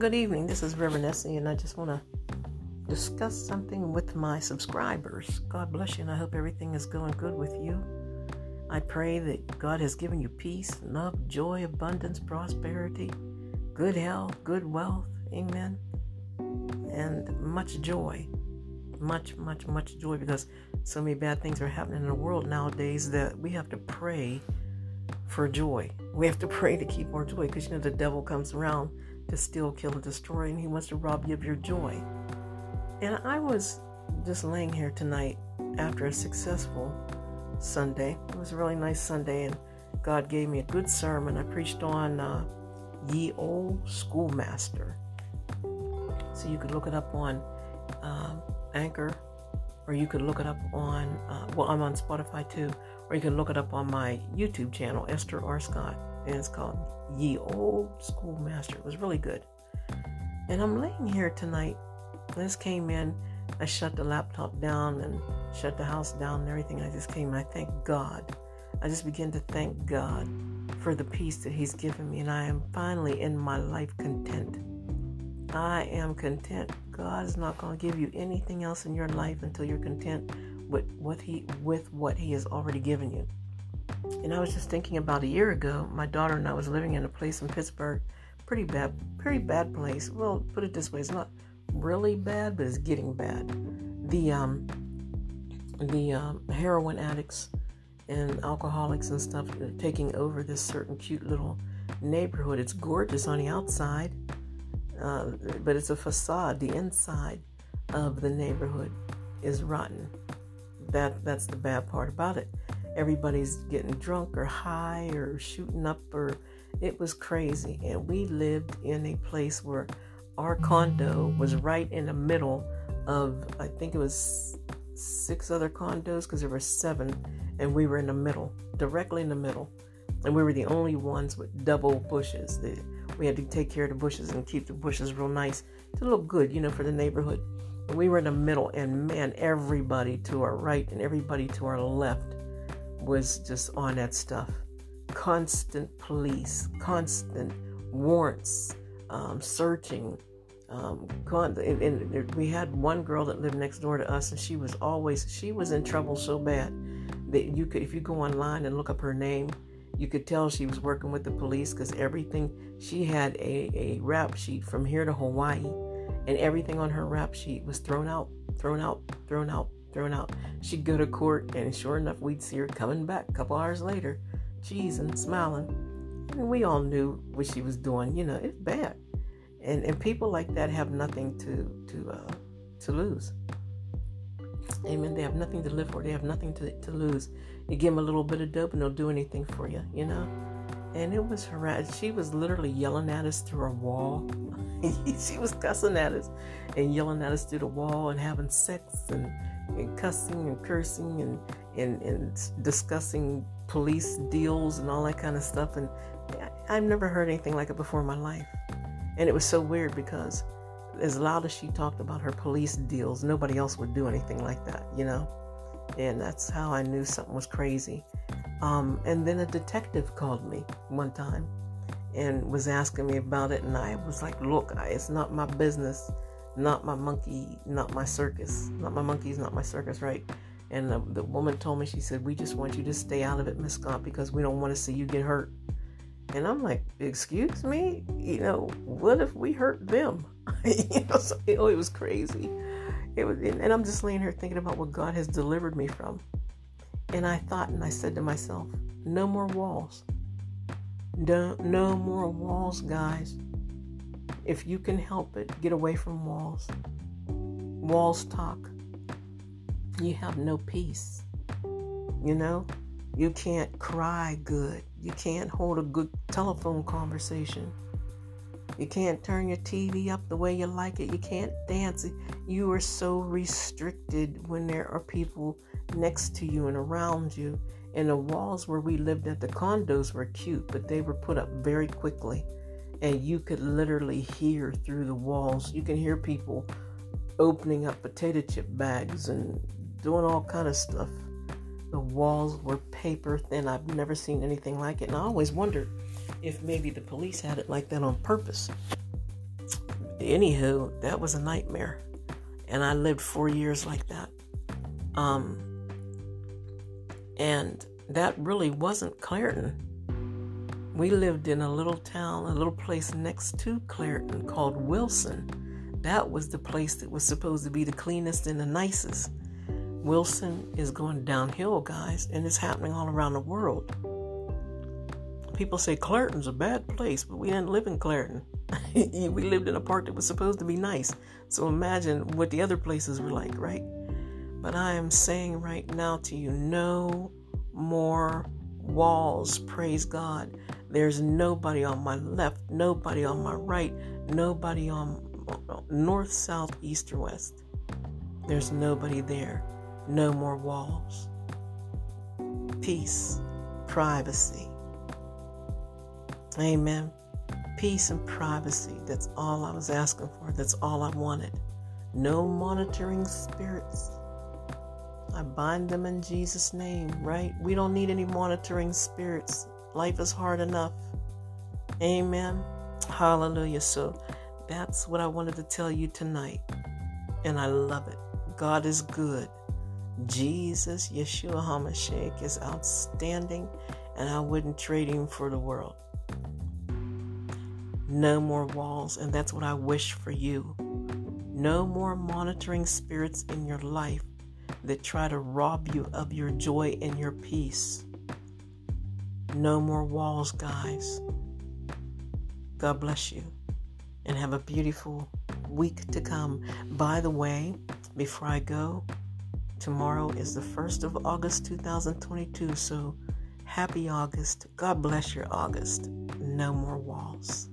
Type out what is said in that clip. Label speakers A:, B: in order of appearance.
A: good evening. This is Reverend Essie, and I just want to discuss something with my subscribers. God bless you, and I hope everything is going good with you. I pray that God has given you peace, love, joy, abundance, prosperity, good health, good wealth. Amen. And much joy. Much, much, much joy because so many bad things are happening in the world nowadays that we have to pray for joy. We have to pray to keep our joy because you know the devil comes around to steal, kill, and destroy, and he wants to rob you of your joy. And I was just laying here tonight after a successful Sunday. It was a really nice Sunday, and God gave me a good sermon. I preached on uh, Ye Old Schoolmaster. So you could look it up on um, Anchor, or you could look it up on, uh, well, I'm on Spotify too, or you can look it up on my YouTube channel, Esther R. Scott, and it's called Ye Old Schoolmaster. It was really good. And I'm laying here tonight. This came in. I shut the laptop down and shut the house down and everything. I just came I thank God. I just began to thank God for the peace that He's given me. And I am finally in my life content. I am content. God is not going to give you anything else in your life until you're content with what he with what he has already given you. And I was just thinking about a year ago, my daughter and I was living in a place in Pittsburgh, pretty bad, pretty bad place. Well, put it this way, it's not really bad, but it's getting bad. The um, the um, heroin addicts and alcoholics and stuff are taking over this certain cute little neighborhood. It's gorgeous on the outside, uh, but it's a facade. The inside of the neighborhood is rotten that that's the bad part about it. Everybody's getting drunk or high or shooting up or it was crazy. And we lived in a place where our condo was right in the middle of I think it was six other condos because there were seven and we were in the middle, directly in the middle. And we were the only ones with double bushes. We had to take care of the bushes and keep the bushes real nice to look good, you know, for the neighborhood. We were in the middle, and man, everybody to our right and everybody to our left was just on that stuff. Constant police, constant warrants, um, searching. Um, and, and we had one girl that lived next door to us, and she was always she was in trouble so bad that you could, if you go online and look up her name, you could tell she was working with the police because everything she had a, a rap sheet from here to Hawaii and everything on her rap sheet was thrown out, thrown out, thrown out, thrown out. She'd go to court, and sure enough, we'd see her coming back a couple hours later, cheesing, smiling. And we all knew what she was doing. You know, it's bad. And and people like that have nothing to to uh, to lose. Amen. They have nothing to live for. They have nothing to, to lose. You give them a little bit of dope, and they'll do anything for you. You know. And it was her. She was literally yelling at us through a wall. she was cussing at us and yelling at us through the wall and having sex and, and cussing and cursing and, and, and discussing police deals and all that kind of stuff. And I've never heard anything like it before in my life. And it was so weird because as loud as she talked about her police deals, nobody else would do anything like that, you know? And that's how I knew something was crazy. Um, and then a detective called me one time and was asking me about it. And I was like, look, it's not my business, not my monkey, not my circus, not my monkeys, not my circus, right? And the, the woman told me, she said, we just want you to stay out of it, Miss Scott, because we don't want to see you get hurt. And I'm like, excuse me? You know, what if we hurt them? you know, so, oh, it was crazy. It was, and I'm just laying here thinking about what God has delivered me from. And I thought and I said to myself, no more walls. No, no more walls, guys. If you can help it, get away from walls. Walls talk. You have no peace. You know, you can't cry good. You can't hold a good telephone conversation. You can't turn your TV up the way you like it. You can't dance. You are so restricted when there are people next to you and around you. And the walls where we lived at the condos were cute, but they were put up very quickly. And you could literally hear through the walls. You can hear people opening up potato chip bags and doing all kind of stuff. The walls were paper thin. I've never seen anything like it. And I always wondered if maybe the police had it like that on purpose. anywho, that was a nightmare. And I lived four years like that. Um, and that really wasn't Clairton. We lived in a little town, a little place next to Clairton called Wilson. That was the place that was supposed to be the cleanest and the nicest. Wilson is going downhill, guys, and it's happening all around the world. People say Clairton's a bad place, but we didn't live in Clairton. we lived in a park that was supposed to be nice. So imagine what the other places were like, right? But I am saying right now to you no more walls. Praise God. There's nobody on my left, nobody on my right, nobody on north, south, east, or west. There's nobody there. No more walls. Peace, privacy. Amen. Peace and privacy. That's all I was asking for. That's all I wanted. No monitoring spirits. I bind them in Jesus' name, right? We don't need any monitoring spirits. Life is hard enough. Amen. Hallelujah. So that's what I wanted to tell you tonight. And I love it. God is good. Jesus, Yeshua HaMashiach, is outstanding, and I wouldn't trade him for the world. No more walls, and that's what I wish for you. No more monitoring spirits in your life that try to rob you of your joy and your peace. No more walls, guys. God bless you and have a beautiful week to come. By the way, before I go, tomorrow is the 1st of August 2022. So happy August. God bless your August. No more walls.